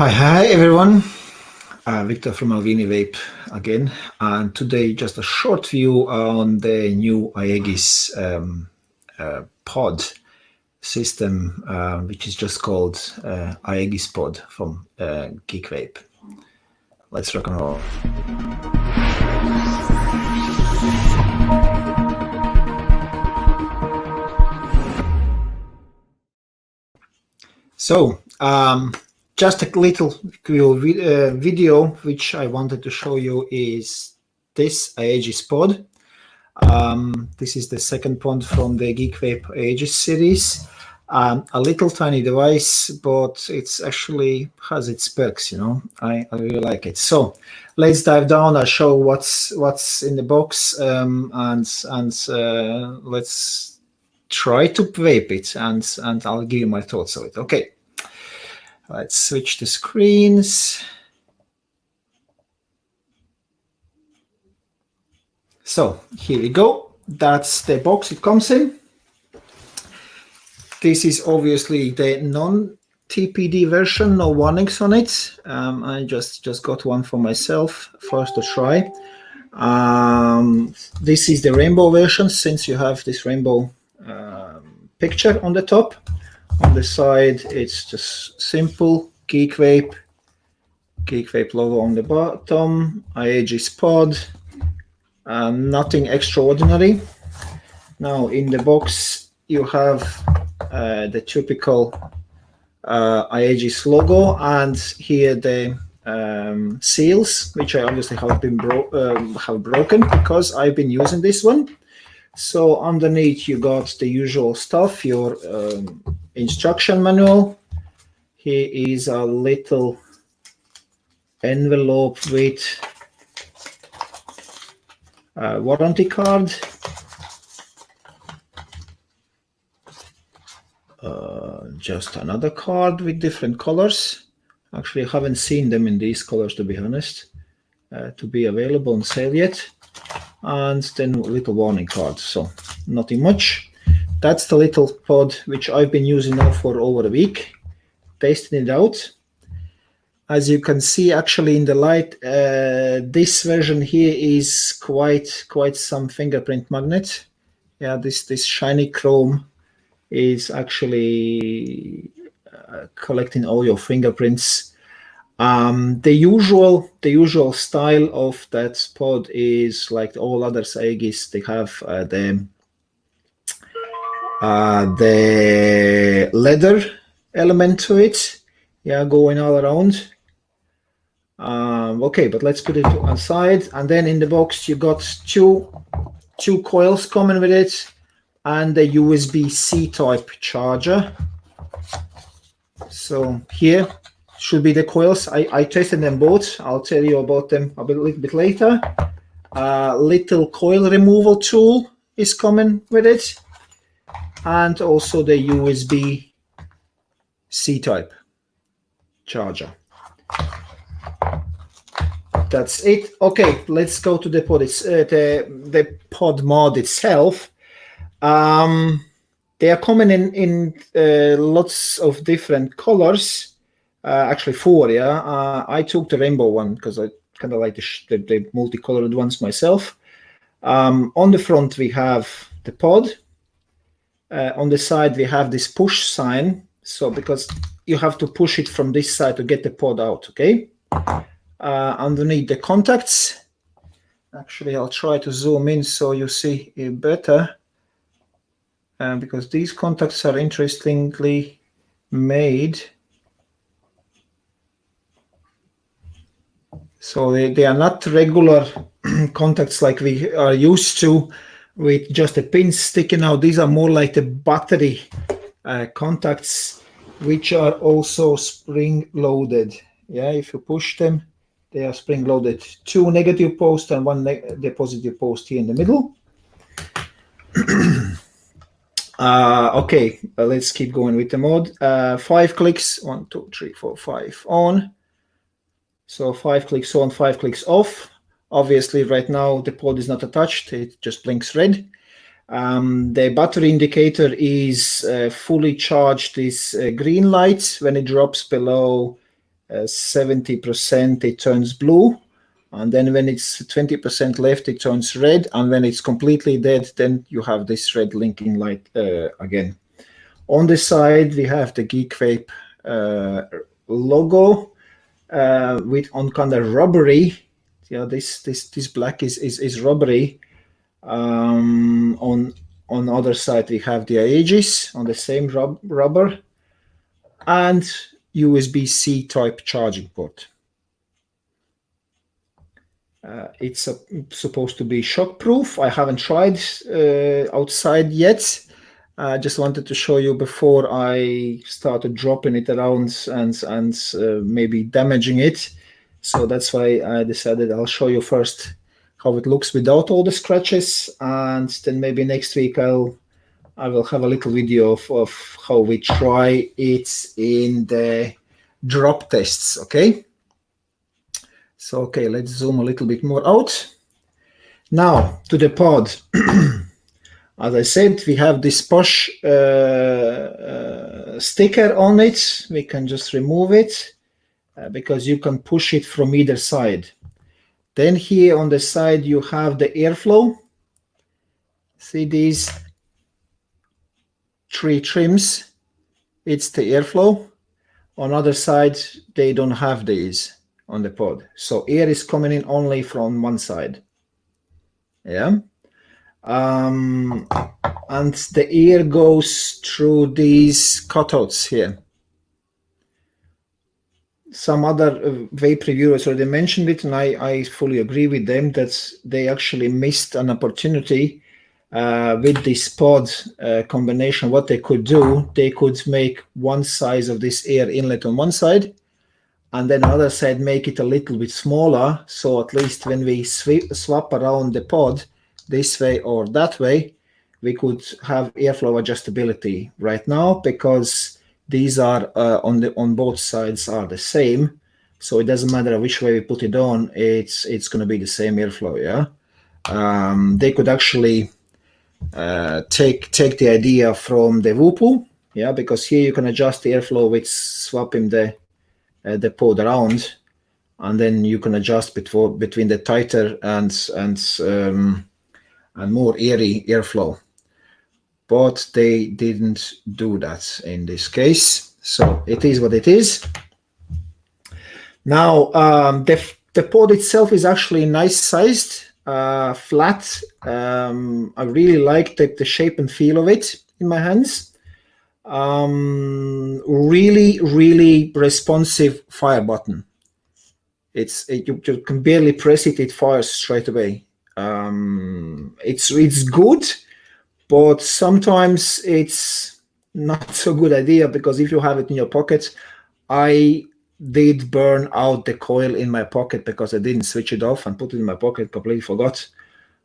Hi, hi everyone. Uh, Victor from Alvini Vape again, and today just a short view on the new Aegis um, uh, pod system, uh, which is just called uh, Aegis Pod from uh, Geek Vape. Let's rock and roll. So, um, just a little uh, video which I wanted to show you is this Aegis pod. Um, this is the second pod from the GeekVape Aegis series. Um, a little tiny device, but it's actually has its perks. You know, I, I really like it. So let's dive down. I'll show what's what's in the box, um, and and uh, let's try to vape it, and and I'll give you my thoughts on it. Okay. Let's switch the screens. So here we go. That's the box it comes in. This is obviously the non-TPD version, no warnings on it. Um, I just, just got one for myself first to try. Um, this is the rainbow version since you have this rainbow um, picture on the top. On the side, it's just simple Geek Vape, Geek Vape logo on the bottom, Aegis pod, nothing extraordinary. Now in the box, you have uh, the typical uh, logo and here the um, seals, which I obviously have been bro um, have broken because I've been using this one. So underneath you got the usual stuff, your um, instruction manual. Here is a little envelope with a warranty card. Uh, just another card with different colors. Actually, I haven't seen them in these colors, to be honest, uh, to be available on sale yet. And then a little warning card. So nothing much that's the little pod which I've been using now for over a week, testing it out. As you can see, actually in the light, uh, this version here is quite quite some fingerprint magnet. Yeah, this this shiny chrome is actually uh, collecting all your fingerprints. Um, the usual the usual style of that pod is like all other Aegis. They have uh, the uh, the leather element to it yeah going all around. Um, okay but let's put it to one side. and then in the box you got two two coils coming with it and a USB-C type charger. So here should be the coils. I, I tested them both. I'll tell you about them a, bit, little bit later. Uh, little coil removal tool is coming with it and also the USB C type charger. That's it. Okay, let's go to the pod. It's, uh, the the pod mod itself. Um, they are coming in in uh, lots of different colors. Uh, actually, four. Yeah, uh, I took the rainbow one because I kind of like the, the, the multicolored ones myself. Um, on the front, we have the pod uh, on the side we have this push sign. So because you have to push it from this side to get the pod out okay? Uh, underneath the contacts actually I'll try to zoom in so you see it better. Uh, because these contacts are interestingly made. So they, they are not regular contacts like we are used to with just a pin sticking out. These are more like the battery uh, contacts, which are also spring loaded. Yeah, if you push them, they are spring loaded. Two negative posts and one the positive post here in the middle. uh, okay, uh, let's keep going with the mode. Uh, five clicks, one, two, three, four, five on. So five clicks on, five clicks off. Obviously, right now the pod is not attached, it just blinks red. Um, the battery indicator is uh, fully charged, is uh, green light. When it drops below seventy percent it turns blue, and then when it's twenty percent left it turns red, and when it's completely dead, then you have this red blinking light uh, again. On the side we have the Geek Vape uh, logo uh, with on kind of rubbery. Yeah, this this this black is is, is rubbery. Um, on on other side we have the Aegis on the same rub rubber and USB-C type charging port. Uh, it's a, supposed to be shockproof. I haven't tried uh, outside yet. I just wanted to show you before I started dropping it around and and uh, maybe damaging it. So that's why I decided I'll show you first how it looks without all the scratches, and then maybe next week I'll I will have a little video of, of how we try it in the drop tests, okay? So, okay, let's zoom a little bit more out. Now, to the pod. As I said, we have this push uh, uh, sticker on it. We can just remove it because you can push it from either side. Then here on the side, you have the airflow. See these three trims, it's the airflow. On other side, they don't have these on the pod. So air is coming in only from one side. Yeah. Um, and the air goes through these cutouts here. Some other uh, vape reviewers already mentioned it, and I, I fully agree with them that they actually missed an opportunity uh, with this pod uh, combination, what they could do, they could make one size of this air inlet on one side, and then another side make it a little bit smaller. So at least when we sw swap around the pod this way or that way, we could have airflow adjustability right now because these are uh, on the on both sides are the same. So it doesn't matter which way we put it on, it's it's going to be the same airflow. Yeah, um, they could actually uh, take take the idea from the Voopoo, yeah, because here you can adjust the airflow with swapping the uh, the pod around, and then you can adjust between between the tighter and and um, and more airy airflow. But they didn't do that in this case, so it is what it is. Now um, the the pod itself is actually nice sized uh, flat. Um, I really like the, the shape and feel of it in my hands. Um, really, really responsive fire button. It's it, you, you, can barely press it; it fires straight away. Um, it's it's good, but sometimes it's not so good idea because if you have it in your pocket, I did burn out the coil in my pocket because I didn't switch it off and put it in my pocket, completely forgot,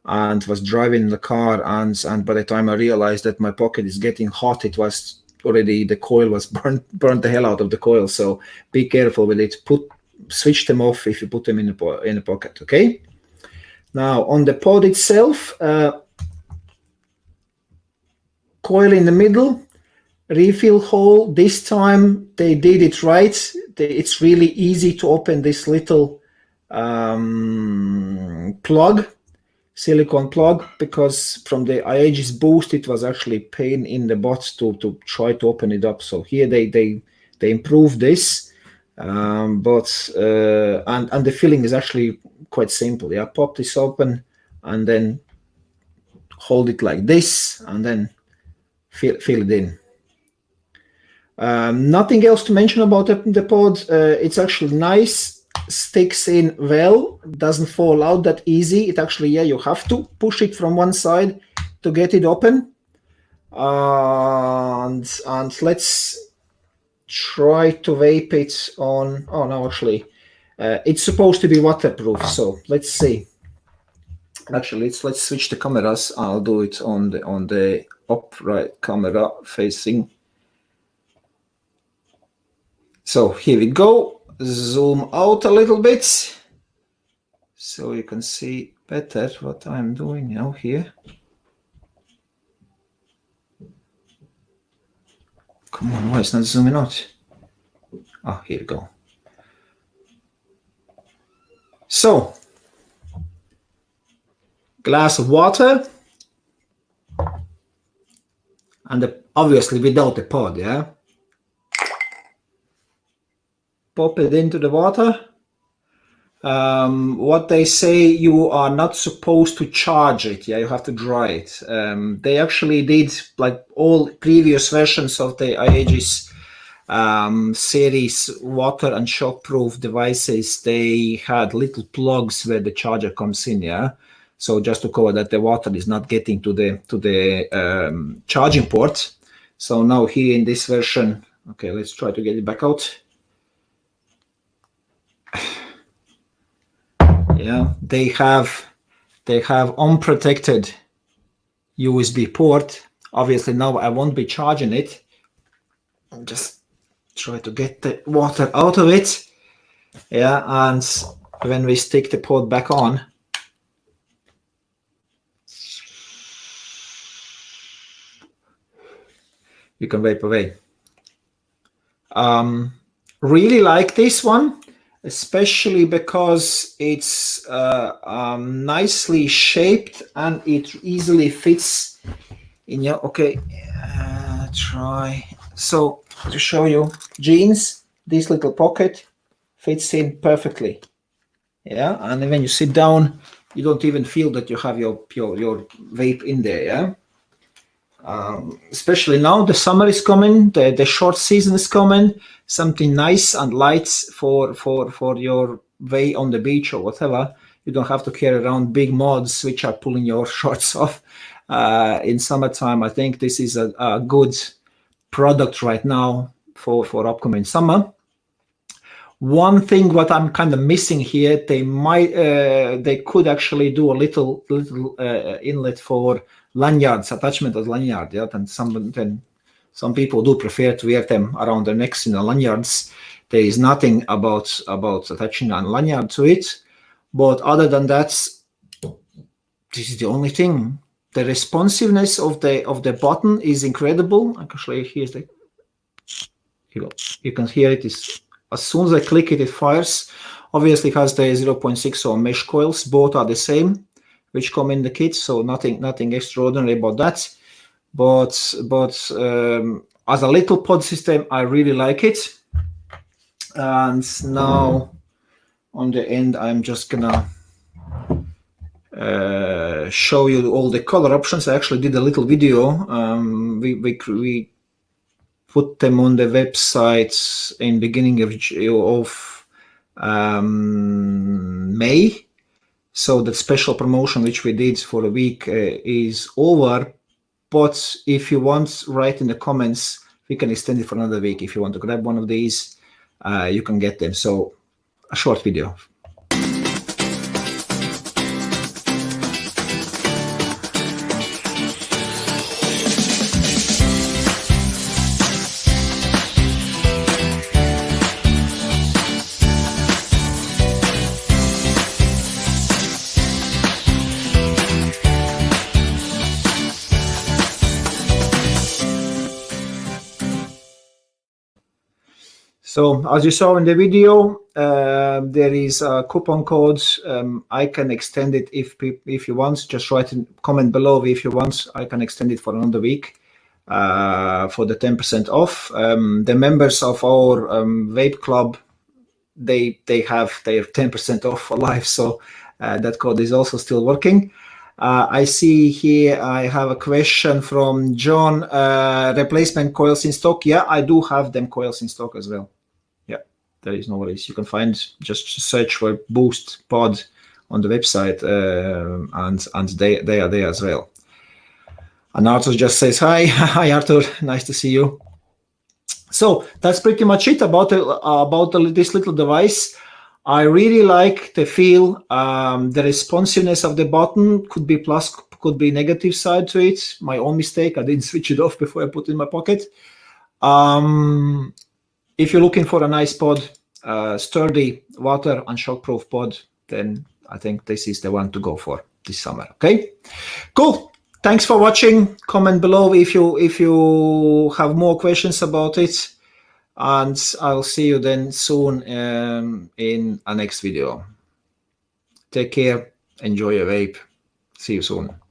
and was driving the car. And and by the time I realized that my pocket is getting hot, it was already the coil was burnt burnt the hell out of the coil. So be careful with it. Put switch them off if you put them in the in the pocket. Okay. Now on the pod itself, uh, coil in the middle, refill hole. This time they did it right it's really easy to open this little um, plug, silicone plug, because from the Aegis Boost it was actually pain in the butt to to try to open it up. So here they they they improved this, um, but uh, and and the filling is actually quite simple. Yeah, pop this open and then hold it like this, and then fill fill it in. Um, nothing else to mention about the, the pod. Uh, it's actually nice, sticks in well, doesn't fall out that easy. It actually, yeah, you have to push it from one side to get it open. Uh, and, and let's try to vape it on. Oh no, actually, uh, it's supposed to be waterproof. So let's see. Actually, let's let's switch the cameras. I'll do it on the on the upright camera facing so here we go. Zoom out a little bit so you can see better what I'm doing now here. Come on, why it's not zooming out? Oh, here we go. So, glass of water, and the, obviously without the pod, yeah. Pop it into the water. Um, what they say, you are not supposed to charge it. Yeah, you have to dry it. Um, they actually did like all previous versions of the Aegis um, series water and shockproof devices. They had little plugs where the charger comes in. Yeah, so just to cover that the water is not getting to the to the um, charging port. So now here in this version, okay, let's try to get it back out. yeah they have they have unprotected usb port obviously now i won't be charging it and just try to get the water out of it yeah and when we stick the port back on you can vape away. Um really like this one especially because it's uh, um, nicely shaped and it easily fits in your okay uh, try. So to show you jeans this little pocket fits in perfectly. Yeah and when you sit down you don't even feel that you have your your, your vape in there yeah um, especially now the summer is coming the, the short season is coming. Something nice and light for for for your way on the beach or whatever. You don't have to carry around big mods which are pulling your shorts off. Uh, in summertime i think this is a, a good product right now for for upcoming summer. One thing what i'm kind of missing here they might uh, they could actually do a little little uh, inlet for lanyards attachment as lanyard yeah and some then some people do prefer to wear them around their necks in the lanyards. There is nothing about about attaching a lanyard to it. But other than that this is the only thing. The responsiveness of the of the button is incredible. Actually here's the you, go. you can hear it. Is as soon as i click it it fires. Obviously it has the 0.6 or mesh coils. Both are the same which come in the kit. So nothing nothing extraordinary about that. But but um, as a little pod system, I really like it. And now on the end, I'm just gonna uh, show you all the color options. I actually did a little video. Um, we, we we put them on the website in beginning of of um, May so the special promotion which we did for a week uh, is over. But if you want, write in the comments. We can extend it for another week. If you want to grab one of these, uh, you can get them. So a short video So as you saw in the video, uh, there is a coupon codes. Um, I can extend it if if you want. Just write a comment below if you want. I can extend it for another week uh, for the 10% off. Um, the members of our um, vape club, they they have their 10% off for life. So uh, that code is also still working. Uh, I see here I have a question from John. Uh, replacement coils in stock? Yeah, I do have them coils in stock as well there is no worries. You can find just search for Boost Pod on the website, uh, and and they they are there as well. And Arthur just says hi, hi Arthur, nice to see you. So that's pretty much it about about this little device. I really like the feel, um, the responsiveness of the button could be plus, could be negative side to it. My own mistake, I didn't switch it off before I put it in my pocket. Um, if you're looking for a nice pod, uh, sturdy water and shockproof pod, then I think this is the one to go for this summer. Okay, cool. Thanks for watching. Comment below if you if you have more questions about it, and I'll see you then soon um, in a next video. Take care. Enjoy your vape. See you soon.